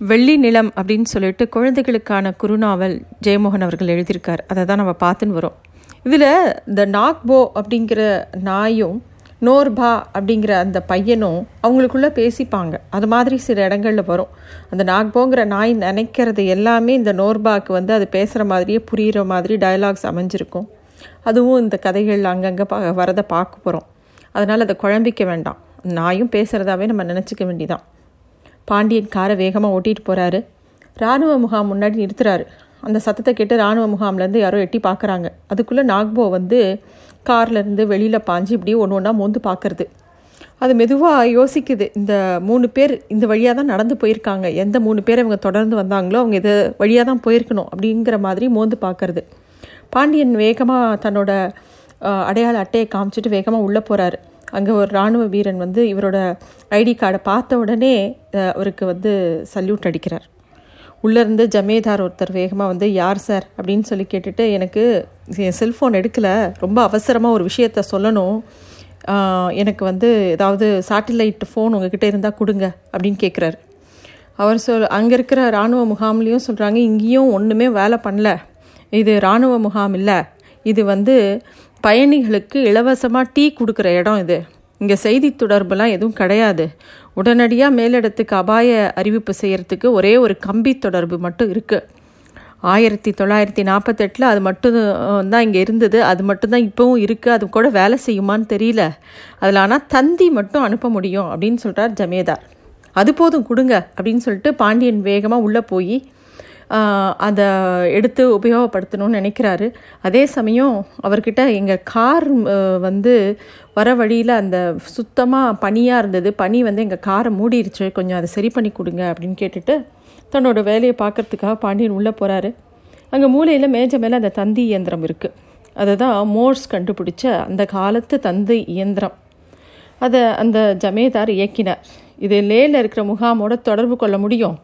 வெள்ளி நிலம் அப்படின்னு சொல்லிட்டு குழந்தைகளுக்கான குறுநாவல் ஜெயமோகன் அவர்கள் எழுதியிருக்கார். அதை தான் நம்ம பார்த்துன்னு வரோம். இதில் இந்த நாக்போ அப்படிங்கிற நாயும் நோர்பா அப்படிங்கிற அந்த பையனும் அவங்களுக்குள்ளே பேசிப்பாங்க. அது மாதிரி சில இடங்களில் வரும். அந்த நாக்போங்கிற நாய் நினைக்கிறது எல்லாமே இந்த நோர்பாக்கு வந்து அது பேசுகிற மாதிரியே புரிகிற மாதிரி டயலாக்ஸ் அமைஞ்சிருக்கும். அதுவும் இந்த கதைகள் அங்கங்கே பா வரதை பார்க்க போகிறோம் அதனால் அதை குழம்பிக்க வேண்டாம். நாயும் பேசுகிறதாவே நம்ம நினச்சிக்க வேண்டிதான் பாண்டியன் காரை வேகமாக ஓட்டிகிட்டு போகிறாரு இராணுவ முகாம் முன்னாடி நிறுத்துறாரு. அந்த சத்தத்தை கேட்டு இராணுவ முகாம்லேருந்து யாரோ எட்டி பார்க்குறாங்க அதுக்குள்ளே நாக்போ வந்து கார்லேருந்து வெளியில் பாஞ்சு இப்படி ஒன்று ஒன்றா மோந்து பார்க்குறது அது மெதுவாக யோசிக்குது. இந்த மூணு பேர் இந்த வழியாக தான் நடந்து போயிருக்காங்க. எந்த மூணு பேர் இவங்க தொடர்ந்து வந்தாங்களோ அவங்க இது வழியாக தான் போயிருக்கணும் அப்படிங்கிற மாதிரி மோந்து பார்க்குறது பாண்டியன் வேகமாக தன்னோட அடையாள அட்டையை காமிச்சிட்டு வேகமாக உள்ளே போகிறாரு அங்கே ஒரு இராணுவ வீரன் வந்து இவரோட ஐடி கார்டை பார்த்த உடனே அவருக்கு வந்து சல்யூட் அடிக்கிறார். உள்ளேருந்து ஜமேதார் ஒருத்தர் வேகமாக வந்து யார் சார்? அப்படின்னு சொல்லி கேட்டுட்டு எனக்கு என் செல்ஃபோன் எடுக்கலை. ரொம்ப அவசரமாக ஒரு விஷயத்த சொல்லணும். எனக்கு வந்து ஏதாவது சேட்டிலைட் ஃபோன் உங்ககிட்ட இருந்தால் கொடுங்க. அப்படின்னு கேட்குறாரு அவர் சொல் அங்கே இருக்கிற இராணுவ முகாம்லேயும் சொல்கிறாங்க இங்கேயும் ஒன்றுமே வேலை பண்ணல. இது இராணுவ முகாம் இல்லை. இது வந்து பயணிகளுக்கு இலவசமாக டீ கொடுக்குற இடம் இது. இங்கே செய்தி தொடர்புலாம் எதுவும் கிடையாது. உடனடியாக மேலிடத்துக்கு அபாய அறிவிப்பு செய்கிறதுக்கு ஒரே ஒரு கம்பி தொடர்பு மட்டும் இருக்குது ஆயிரத்தி தொள்ளாயிரத்தி நாற்பத்தெட்டில் அது மட்டும் தான் இங்கே இருந்தது. அது மட்டும்தான் இப்போவும் இருக்குது அது கூட வேலை செய்யுமான்னு தெரியல. அதில் ஆனால் தந்தி மட்டும் அனுப்ப முடியும் அப்படின்னு சொல்கிறார் ஜமேதார் அது போதும் கொடுங்க அப்படின்னு சொல்லிட்டு பாண்டியன் வேகமாக உள்ளே போய் அதை எடுத்து உபயோகப்படுத்தணும்னு நினைக்கிறாரு. அதே சமயம் அவர்கிட்ட எங்கள் கார் வந்து வர வழியில் அந்த சுத்தமாக பனியாக இருந்தது. பனி வந்து எங்கள் காரை மூடிருச்சு. கொஞ்சம் அதை சரி பண்ணி கொடுங்க அப்படின்னு கேட்டுட்டு தன்னோட வேலையை பார்க்குறதுக்காக பாண்டியன் உள்ளே போகிறாரு அங்கே மூலையில் மேஜ மேலே அந்த தந்தி இயந்திரம் இருக்குது அதை தான் மோர்ஸ் கண்டுபிடிச்ச அந்த காலத்து தந்தி இயந்திரம். அதை அந்த ஜமேதார் இயக்கினார். இது லேயில் இருக்கிற முகாமோட தொடர்பு கொள்ள முடியும்.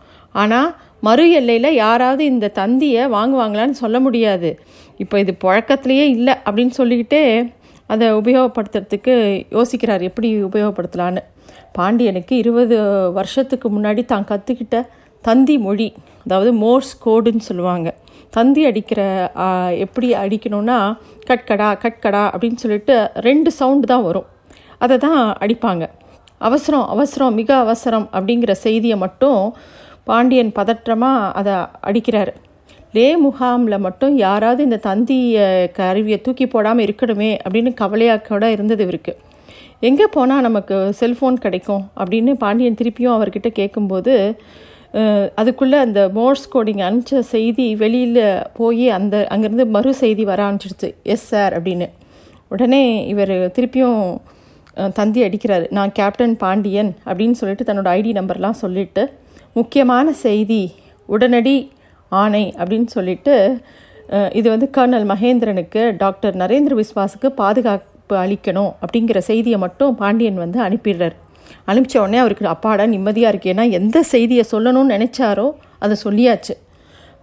ஆனால் மறு எல்லையில் யாராவது இந்த தந்தியை வாங்குவாங்களான்னு சொல்ல முடியாது. இப்போ இது புழக்கத்துலேயே இல்லை அப்படின்னு சொல்லிக்கிட்டே அதை உபயோகப்படுத்துறதுக்கு யோசிக்கிறார். எப்படி உபயோகப்படுத்தலான்னு? பாண்டியனுக்கு இருபது வருஷத்துக்கு முன்னாடி தான் கற்றுக்கிட்ட தந்தி மொழி அதாவது மோர்ஸ் கோடுன்னு சொல்லுவாங்க. தந்தி அடிக்கிற எப்படி அடிக்கணும்னா கட்கடா கட்கடா அப்படின்னு சொல்லிட்டு ரெண்டு சவுண்டு தான் வரும். அதை தான் அடிப்பாங்க. அவசரம் அவசரம் மிக அவசரம் அப்படிங்கிற செய்தியை மட்டும் பாண்டியன் பதற்றமாக அதை அடிக்கிறார். லே முகாமில் மட்டும் யாராவது இந்த தந்தி கருவியை தூக்கி போடாமல் இருக்கணுமே அப்படின்னு கவலையாக கூட இருந்தது இவருக்கு. எங்கே போனால் நமக்கு செல்ஃபோன் கிடைக்கும்? அப்படின்னு பாண்டியன் திருப்பியும் அவர்கிட்ட கேட்கும்போது அதுக்குள்ளே அந்த மோர்ஸ் கோடிங் அனுப்பிச்ச செய்தி வெளியில் போய் அந்த அங்கேருந்து மறு செய்தி வர ஆரம்பிச்சிடுச்சு எஸ் சார் அப்படின்னு. உடனே இவர் திருப்பியும் தந்தி அடிக்கிறாரு. நான் கேப்டன் பாண்டியன் அப்படின்னு சொல்லிட்டு தன்னோட ஐடி நம்பர்லாம் சொல்லிவிட்டு முக்கியமான செய்தி உடனடி ஆணை அப்படின்னு சொல்லிட்டு இது வந்து கர்னல் மகேந்திரனுக்கு டாக்டர் நரேந்திர விஸ்வாஸுக்கு பாதுகாப்பு அளிக்கணும் அப்படிங்கிற செய்தியை மட்டும் பாண்டியன் வந்து அனுப்பிடுறார். அனுப்பிச்ச உடனே அவருக்கு அப்பாடா நிம்மதியாக இருக்கு. ஏன்னா எந்த செய்தியை சொல்லணும்னு நினச்சாரோ அதை சொல்லியாச்சு.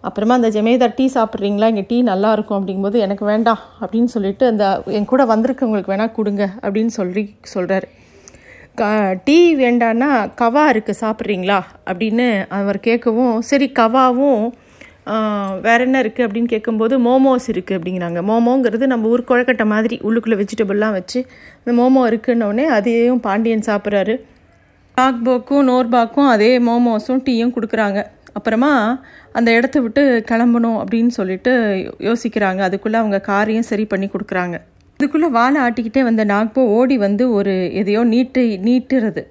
அப்புறமா அந்த ஜமேதார் டீ சாப்பிட்றீங்களா? இங்கே டீ நல்லா இருக்கும். அப்படிங்கும்போது எனக்கு வேண்டாம். அப்படின்னு சொல்லிட்டு அந்த என் கூட வந்திருக்கவங்களுக்கு வேணால் கொடுங்க. அப்படின்னு சொல்லி சொல்கிறாரு க டீ வேண்டான்னா கவா இருக்குது சாப்பிட்றீங்களா? அப்படின்னு அவர் கேட்கவும் சரி கவாவும் வேற என்ன இருக்குது அப்படின்னு கேட்கும்போது மோமோஸ் இருக்குது அப்படிங்கிறாங்க. மோமோங்கிறது நம்ம ஊர் குழக்கட்டை மாதிரி உள்ளுக்குள்ளே வெஜிடபிள்லாம் வச்சு இந்த மோமோ இருக்குன்னொடனே அதையும் பாண்டியன் சாப்பிட்றாரு. பாக்போக்கும் நோர்பாக்கும் அதே மோமோஸும் டீயும் கொடுக்குறாங்க. அப்புறமா அந்த இடத்த விட்டு கிளம்பணும் அப்படின்னு சொல்லிட்டு யோசிக்கிறாங்க. அதுக்குள்ளே அவங்க காரையும் சரி பண்ணி கொடுக்குறாங்க. அதுக்குள்ளே வாழை ஆட்டிக்கிட்டே வந்த நாக்போ ஓடி வந்து ஒரு எதையோ நீட்டு நீட்டுறது.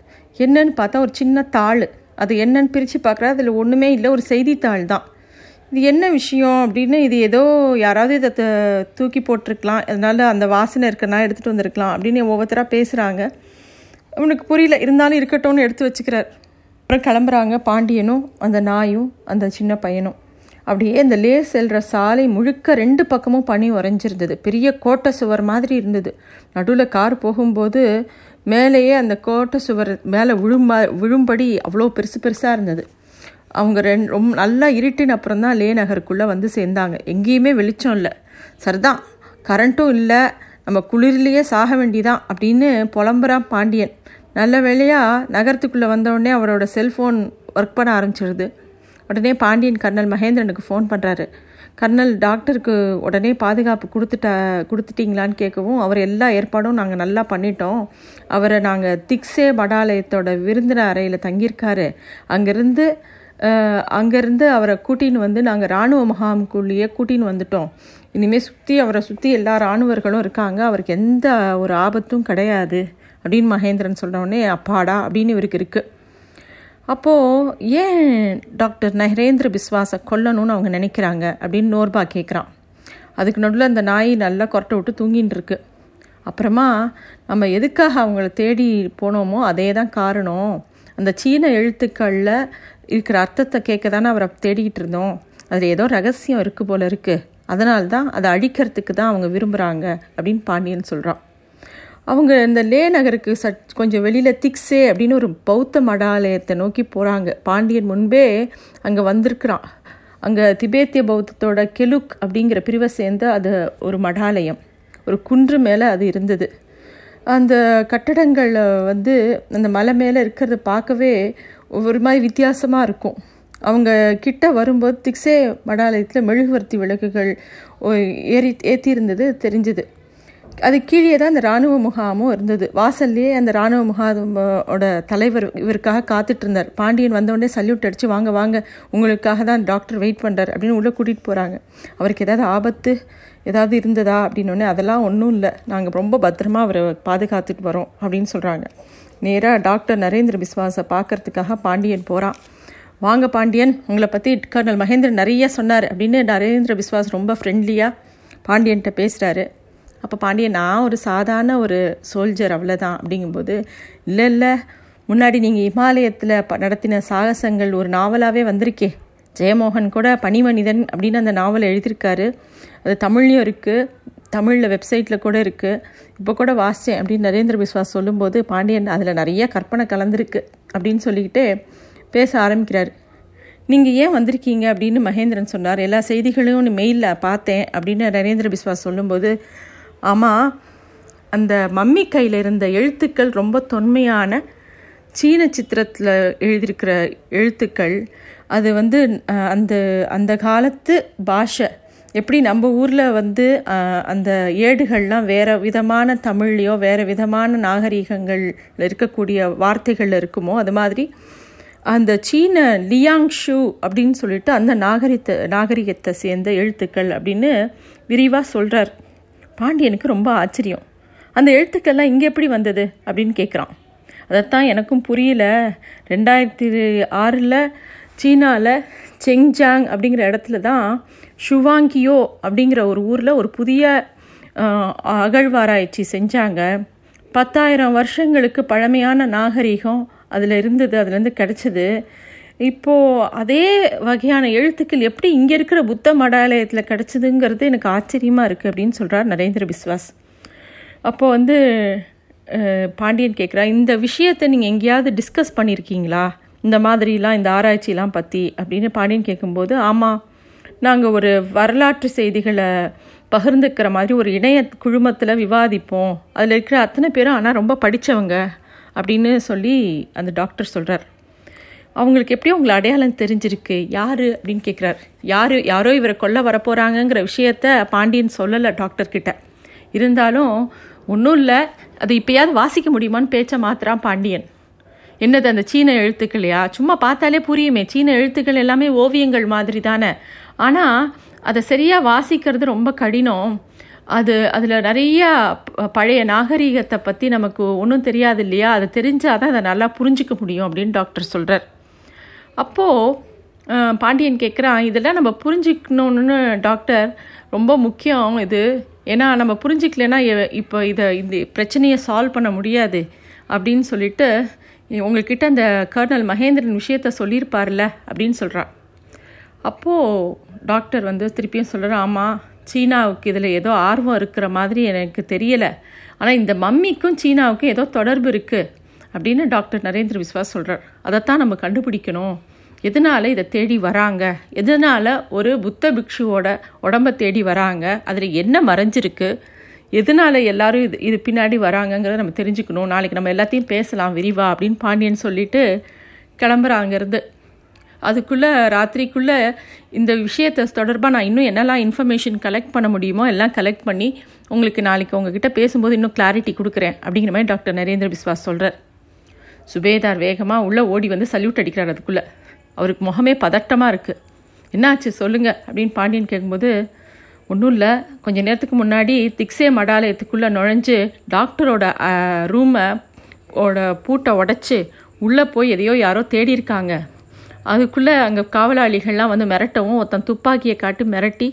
என்னன்னு பார்த்தா ஒரு சின்ன தாள். அது என்னன்னு பிரித்து பார்க்குறா அதில் ஒன்றுமே இல்லை ஒரு செய்தித்தாள் தான். இது என்ன விஷயம் அப்படின்னு இது ஏதோ யாராவது இதை தூக்கி போட்டிருக்கலாம். அதனால் அந்த வாசனை இருக்கிறனா எடுத்துகிட்டு வந்திருக்கலாம் அப்படின்னு ஒவ்வொருத்தராக பேசுகிறாங்க அவனுக்கு புரியல இருந்தாலும் இருக்கட்டும்னு எடுத்து வச்சுக்கிறார். அப்புறம் கிளம்புறாங்க பாண்டியனும் அந்த நாயும் அந்த சின்ன பையனும். அப்படியே இந்த லே செல்கிற சாலை முழுக்க ரெண்டு பக்கமும் பனி உறைஞ்சிருந்தது. பெரிய கோட்டை சுவர் மாதிரி இருந்தது. நடுவில் கார் போகும்போது மேலேயே அந்த கோட்டை சுவர் மேலே விழும்பா விழும்படி அவ்வளோ பெருசு பெருசாக இருந்தது. அவங்க ரெண் ரொம்ப நல்லா இருட்டின அப்புறம் தான் லே நகருக்குள்ளே வந்து சேர்ந்தாங்க. எங்கேயுமே வெளிச்சம் இல்லை. சரிதான் கரண்ட்டும் இல்லை. நம்ம குளிர்லேயே சாக வேண்டிதான் அப்படின்னு புலம்புறான் பாண்டியன். நல்ல வேலையாக நகரத்துக்குள்ளே வந்தவுடனே அவரோட செல்ஃபோன் ஒர்க் பண்ண ஆரம்பிச்சிடுது உடனே பாண்டியன் கர்னல் மகேந்திரனுக்கு ஃபோன் பண்ணுறாரு கர்னல் டாக்டருக்கு உடனே பாதுகாப்பு கொடுத்துட்டா கொடுத்துட்டீங்களான்னு கேட்கவும் அவர் எல்லா ஏற்பாடும் நாங்கள் நல்லா பண்ணிட்டோம். அவரை நாங்கள் திக்ஸே படாலயத்தோட விருந்தின அறையில் தங்கியிருக்காரு. அங்கேருந்து அங்கேருந்து அவரை கூட்டின்னு வந்து நாங்கள் இராணுவ முகாமுக்குள்ளேயே கூட்டின்னு வந்துட்டோம். இனிமேல் சுற்றி அவரை சுற்றி எல்லா இராணுவர்களும் இருக்காங்க. அவருக்கு எந்த ஒரு ஆபத்தும் கிடையாது. அப்படின்னு மகேந்திரன் சொன்னோடனே அப்பாடா அப்படின்னு இவருக்கு இருக்குது அப்போது ஏன் டாக்டர் நஹரேந்திர பிஸ்வாஸை கொல்லணும்னு அவங்க நினைக்கிறாங்க அப்படின்னு நோர்பா கேட்குறான் அதுக்கு நடுவில் அந்த நாய் நல்லா கொரட்டை விட்டு தூங்கின்னு இருக்கு. அப்புறமா நம்ம எதுக்காக அவங்கள தேடி போனோமோ அதே தான் காரணம். அந்த சீன எழுத்துக்களில் இருக்கிற அர்த்தத்தை கேட்க தானே அவரை தேடிக்கிட்டு இருந்தோம். அதில் ஏதோ ரகசியம் இருக்குது போல இருக்குது அதனால்தான் அதை அழிக்கிறதுக்கு தான் அவங்க விரும்புகிறாங்க அப்படின்னு பாண்டியன் சொல்கிறான் அவங்க இந்த லே நகருக்கு சட் கொஞ்சம் வெளியில் திக்ஸே அப்படின்னு ஒரு பௌத்த மடாலயத்தை நோக்கி போகிறாங்க பாண்டியன் முன்பே அங்கே வந்திருக்கிறான். அங்கே திபேத்திய பௌத்தத்தோட கெலுக் அப்படிங்கிற பிரிவை சேர்ந்த அது ஒரு மடாலயம். ஒரு குன்று மேலே அது இருந்தது. அந்த கட்டடங்கள் வந்து அந்த மலை மேலே இருக்கிறத பார்க்கவே ஒரு மாதிரி வித்தியாசமாக இருக்கும். அவங்க கிட்ட வரும்போது திக்ஸே மடாலயத்தில் மெழுகுவர்த்தி விளக்குகள் ஏறி ஏற்றிருந்தது தெரிஞ்சுது. அது கீழே தான் அந்த இராணுவ முகாமும் இருந்தது. வாசல்லையே அந்த இராணுவ முகாமோட தலைவர் இவருக்காக காத்துட்டு இருந்தார் பாண்டியன் வந்தவுடனே சல்யூட் அடித்து வாங்க வாங்க உங்களுக்காக தான் டாக்டர் வெயிட் பண்ணுறார் அப்படின்னு உள்ளே கூட்டிகிட்டு போகிறாங்க அவருக்கு ஏதாவது ஆபத்து ஏதாவது இருந்ததா? அப்படின்னோடனே அதெல்லாம் ஒன்றும் இல்லை. நாங்கள் ரொம்ப பத்திரமா அவரை பாதுகாத்துட்டு வரோம் அப்படின்னு சொல்கிறாங்க நேராக டாக்டர் நரேந்திர பிஸ்வாஸை பார்க்கறதுக்காக பாண்டியன் போகிறான் வாங்க பாண்டியன் உங்களை பற்றி கர்னல் மகேந்திரன் நிறைய சொன்னார் அப்படின்னு நரேந்திர பிஸ்வாஸ் ரொம்ப ஃப்ரெண்ட்லியாக பாண்டியன்கிட்ட பேசுகிறாரு அப்போ பாண்டியன் நான் ஒரு சாதாரண ஒரு சோல்ஜர் அவ்வளோதான் அப்படிங்கும்போது இல்லை இல்லை முன்னாடி நீங்கள் இமாலயத்தில் ப நடத்தின சாகசங்கள் ஒரு நாவலாகவே வந்திருக்கே. ஜெயமோகன் கூட பனிமனிதன் அப்படின்னு அந்த நாவலை எழுதியிருக்காரு. அது தமிழ்லையும் இருக்குது தமிழில் வெப்சைட்டில் கூட இருக்குது இப்போ கூட வாசித்தேன் அப்படின்னு நரேந்திர பிஸ்வாஸ் சொல்லும்போது பாண்டியன் அதில் நிறைய கற்பனை கலந்துருக்கு அப்படின்னு சொல்லிக்கிட்டு பேச ஆரம்பிக்கிறார். நீங்கள் ஏன் வந்திருக்கீங்க? அப்படின்னு மகேந்திரன் சொன்னார். எல்லா செய்திகளையும் மெயிலில் பார்த்தேன் அப்படின்னு நரேந்திர பிஸ்வாஸ் சொல்லும்போது ஆமாம் அந்த மம்மி கையில் இருந்த எழுத்துக்கள் ரொம்ப தொன்மையான சீன சித்திரத்தில் எழுதியிருக்கிற எழுத்துக்கள். அது வந்து அந்த அந்த காலத்து பாஷை. எப்படி நம்ம ஊரில் வந்து அந்த ஏடுகள்லாம் வேறு விதமான தமிழ்லையோ வேறு விதமான நாகரீகங்கள் இருக்கக்கூடிய வார்த்தைகள் இருக்குமோ அது மாதிரி அந்த சீன லியாங் ஷூ அப்படின்னு சொல்லிட்டு அந்த நாகரிகத்தை நாகரிகத்தை சேர்ந்த எழுத்துக்கள் அப்படின்னு விரிவாக சொல்கிறார் பாண்டியனுக்கு ரொம்ப ஆச்சரியம். அந்த எழுத்துக்கள்லாம் இங்கே எப்படி வந்தது? அப்படின்னு கேட்குறான் அதைத்தான் எனக்கும் புரியல. ரெண்டாயிரத்தி ஆறில் சீனாவில் செங்ஜாங் அப்படிங்கிற இடத்துல தான் ஷுவாங்கியோ அப்படிங்கிற ஒரு ஊரில் ஒரு புதிய அகழ்வாராய்ச்சி செஞ்சாங்க. பத்தாயிரம் வருஷங்களுக்கு பழமையான நாகரிகம் அதில் இருந்தது அதுலேருந்து கிடச்சிது. இப்போது அதே வகையான எழுத்துக்கள் எப்படி இங்கே இருக்கிற புத்த மடாலயத்தில் கிடச்சிதுங்கிறது எனக்கு ஆச்சரியமாக இருக்குது அப்படின்னு சொல்கிறார் நரேந்திர பிஸ்வாஸ். அப்போது வந்து பாண்டியன் கேட்குறா இந்த விஷயத்தை நீங்கள் எங்கேயாவது டிஸ்கஸ் பண்ணியிருக்கீங்களா இந்த மாதிரிலாம் இந்த ஆராய்ச்சிலாம் பற்றி அப்படின்னு பாண்டியன் கேட்கும்போது ஆமாம் நாங்கள் ஒரு வரலாற்று செய்திகளை பகிர்ந்துக்கிற மாதிரி ஒரு இணைய குழுமத்தில் விவாதிப்போம். அதில் இருக்கிற அத்தனை பேரும் ஆனால் ரொம்ப படித்தவங்க அப்படின்னு சொல்லி அந்த டாக்டர் சொல்கிறார் அவங்களுக்கு எப்படி உங்களை அடையாளம் தெரிஞ்சிருக்கு. யார் அப்படின்னு கேட்குறார் யார் யாரோ இவரை கொல்ல வரப்போகிறாங்கங்கிற விஷயத்த பாண்டியன் சொல்லலை டாக்டர்கிட்ட இருந்தாலும் ஒன்றும் இல்லை. அது இப்போயாவது வாசிக்க முடியுமான்னு பேச்ச மாத்திரான் பாண்டியன். என்னது அந்த சீன எழுத்துக்களையா சும்மா பார்த்தாலே புரியுமே. சீன எழுத்துக்கள் எல்லாமே ஓவியங்கள் மாதிரி தானே ஆனால் அதை சரியாக வாசிக்கிறது ரொம்ப கடினம். அது அதில் நிறைய பழைய நாகரீகத்தை பற்றி நமக்கு ஒன்றும் தெரியாது இல்லையா? அது தெரிஞ்சால் தான் அதை நல்லா புரிஞ்சிக்க முடியும் அப்படின்னு டாக்டர் சொல்கிறார் அப்போது பாண்டியன் கேட்குறான் இதெல்லாம் நம்ம புரிஞ்சிக்கணும்னு டாக்டர் ரொம்ப முக்கியம் இது. ஏன்னா நம்ம புரிஞ்சிக்கலன்னா இப்போ இதை இந்த பிரச்சனையை சால்வ் பண்ண முடியாது. அப்படின்னு சொல்லிட்டு உங்கள்கிட்ட அந்த கர்னல் மகேந்திரன் விஷயத்த சொல்லியிருப்பார்ல அப்படின்னு சொல்கிறான் அப்போது டாக்டர் வந்து திருப்பியும் சொல்கிறார் ஆமாம் சீனாவுக்கு இதில் ஏதோ ஆர்வம் இருக்கிற மாதிரி எனக்கு தெரியலை. ஆனால் இந்த மம்மிக்கும் சீனாவுக்கும் ஏதோ தொடர்பு இருக்குது அப்படின்னு டாக்டர் நரேந்திர விஸ்வாஸ் சொல்கிறார் அதைத்தான் நம்ம கண்டுபிடிக்கணும். எதனால் இதை தேடி வராங்க? எதனால் ஒரு புத்த பிக்ஷுவோட உடம்பை தேடி வராங்க? அதில் என்ன மறைஞ்சிருக்கு? எதனால் எல்லாரும் இது இது பின்னாடி வராங்கங்கிறத நம்ம தெரிஞ்சுக்கணும். நாளைக்கு நம்ம எல்லாத்தையும் பேசலாம். விரிவா அப்படின்னு பாண்டியன் சொல்லிட்டு கிளம்புறாங்கிறது. அதுக்குள்ளே ராத்திரிக்குள்ளே இந்த விஷயத்தை தொடர்பாக நான் இன்னும் என்னெல்லாம் இன்ஃபர்மேஷன் கலெக்ட் பண்ண முடியுமோ எல்லாம் கலெக்ட் பண்ணி உங்களுக்கு நாளைக்கு உங்ககிட்ட பேசும்போது இன்னும் கிளாரிட்டி கொடுக்குறேன் அப்படிங்கிற மாதிரி டாக்டர் நரேந்திர பிஸ்வாஸ் சொல்கிறார் சுபேதார் வேகமாக உள்ளே ஓடி வந்து சல்யூட் அடிக்கிறார் அதுக்குள்ளே. அவருக்கு முகமே பதட்டமாக இருக்குது என்னாச்சு? சொல்லுங்கள் அப்படின்னு பாண்டியன் கேட்கும்போது ஒன்றும் இல்லை. கொஞ்சம் நேரத்துக்கு முன்னாடி திக்ஸே மடாலயத்துக்குள்ளே நுழைஞ்சு டாக்டரோட ரூமை ஓட பூட்டை உடச்சி உள்ளே போய் எதையோ யாரோ தேடி இருக்காங்க. அதுக்குள்ளே அங்கே காவலாளிகள்லாம் வந்து மிரட்டவும் ஒருத்தன் துப்பாக்கியை காட்டி மிரட்டி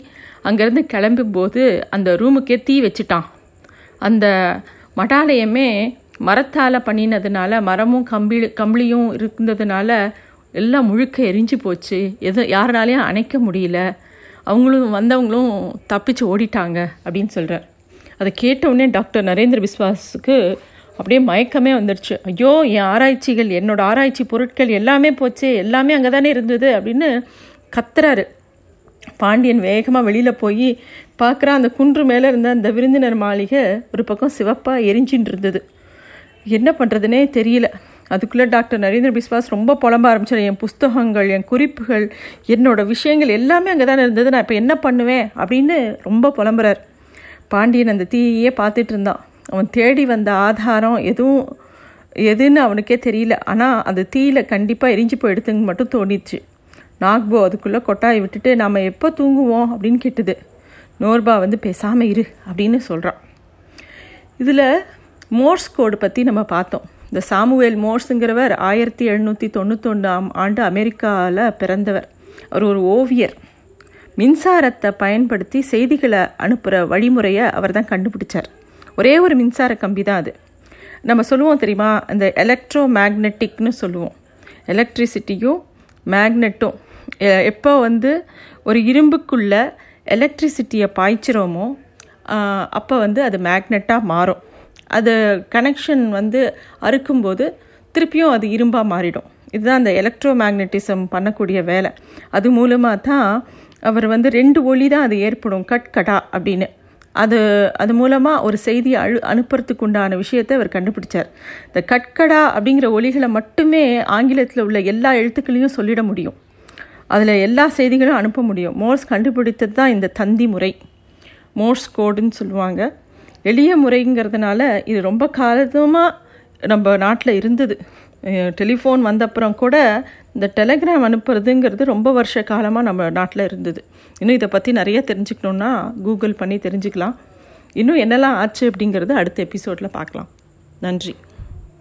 அங்கேருந்து கிளம்பும் போது அந்த ரூமுக்கே தீ வச்சுட்டான். அந்த மடாலயமே மரத்தால் பண்ணினதுனால மரமும் கம்பி கம்பளியும் இருந்ததுனால எல்லாம் முழுக்க எரிஞ்சு போச்சு. எது யாருனாலையும் அணைக்க முடியல. அவங்களும் வந்தவங்களும் தப்பிச்சு ஓடிட்டாங்க அப்படின்னு சொல்கிறார் அதை கேட்டவுடனே டாக்டர் நரேந்திர விஸ்வாஸுக்கு அப்படியே மயக்கமே வந்துடுச்சு ஐயோ என் ஆராய்ச்சிகள் என்னோட ஆராய்ச்சி பொருட்கள் எல்லாமே போச்சு எல்லாமே அங்கே தானே இருந்தது அப்படின்னு கத்துறாரு. பாண்டியன் வேகமாக வெளியில் போய் பார்க்குற அந்த குன்று மேலே இருந்த அந்த விருந்தினர் மாளிகை ஒரு பக்கம் சிவப்பாக எரிஞ்சின்னு இருந்தது. என்ன பண்ணுறதுனே தெரியல. அதுக்குள்ளே டாக்டர் நரேந்திர பிஸ்வாஸ் ரொம்ப புலம்ப ஆரம்பிச்சார். என் புஸ்தகங்கள் என் குறிப்புகள் என்னோட விஷயங்கள் எல்லாமே அங்கே தான் இருந்தது. நான் இப்போ என்ன பண்ணுவேன் அப்படின்னு ரொம்ப புலம்புறார். பாண்டியன் அந்த தீயே பார்த்துட்டு இருந்தான். அவன் தேடி வந்த ஆதாரம் எதுவும் எதுன்னு அவனுக்கே தெரியல. ஆனால் அந்த தீயில கண்டிப்பாக எரிஞ்சு போயிடுதுங்க மட்டும் தோணிச்சு நாக்போ அதுக்குள்ளே கொட்டாயை விட்டுட்டு நாம் எப்போ தூங்குவோம்? அப்படின்னு கேட்டுது. நோர்பா வந்து பேசாமல் இரு அப்படின்னு சொல்கிறான் இதில் மோர்ஸ் கோடு பற்றி நம்ம பார்த்தோம். இந்த சாமுவேல் மோர்ஸுங்கிறவர் ஆயிரத்தி எழுநூற்றி தொண்ணூத்தொன்னாம் ஆண்டு அமெரிக்காவில் பிறந்தவர். அவர் ஒரு ஓவியர். மின்சாரத்தை பயன்படுத்தி செய்திகளை அனுப்புகிற வழிமுறையை அவர் தான் கண்டுபிடிச்சார். ஒரே ஒரு மின்சார கம்பி தான் அது. நம்ம சொல்லுவோம் தெரியுமா? அந்த எலக்ட்ரோ மேக்னெட்டிக்னு சொல்லுவோம் எலக்ட்ரிசிட்டியும் மேக்னெட்டும் எப்போ வந்து ஒரு இரும்புக்குள்ள எலக்ட்ரிசிட்டியை பாய்ச்சிரோமோ அப்போ வந்து அது மேக்னெட்டாக மாறும். அது கனெக்ஷன் வந்து அறுக்கும்போது திருப்பியும் அது இரும்பாக மாறிடும். இதுதான் அந்த எலக்ட்ரோ மேக்னட்டிசம் பண்ணக்கூடிய வேலை. அது மூலமாக தான் அவர் வந்து ரெண்டு ஒளி தான் அது ஏற்படும் கட் கடா அப்படின்னு. அது அது மூலமாக ஒரு செய்தியை அழு அனுப்புறதுக்கு உண்டான விஷயத்தை அவர் கண்டுபிடிச்சார். இந்த கட்கடா அப்படிங்கிற ஒலிகளை மட்டுமே ஆங்கிலத்தில் உள்ள எல்லா எழுத்துக்களையும் சொல்லிட முடியும். அதில் எல்லா செய்திகளும் அனுப்ப முடியும். மோர்ஸ் கண்டுபிடித்தது தான் இந்த தந்தி முறை. மோர்ஸ் கோடுன்னு சொல்லுவாங்க. எளிய முறைங்கிறதுனால இது ரொம்ப காலமாக நம்ம நாட்டில் இருந்தது. டெலிஃபோன் வந்தப்புறம் கூட இந்த டெலிகிராம் அனுப்புறதுங்கிறது ரொம்ப வருஷ காலமாக நம்ம நாட்டில் இருந்தது. இன்னும் இதை பற்றி நிறைய தெரிஞ்சுக்கணுன்னா கூகுள் பண்ணி தெரிஞ்சுக்கலாம். இன்னும் என்னெல்லாம் ஆச்சு அப்படிங்கிறது அடுத்த எபிசோடில் பார்க்கலாம் நன்றி.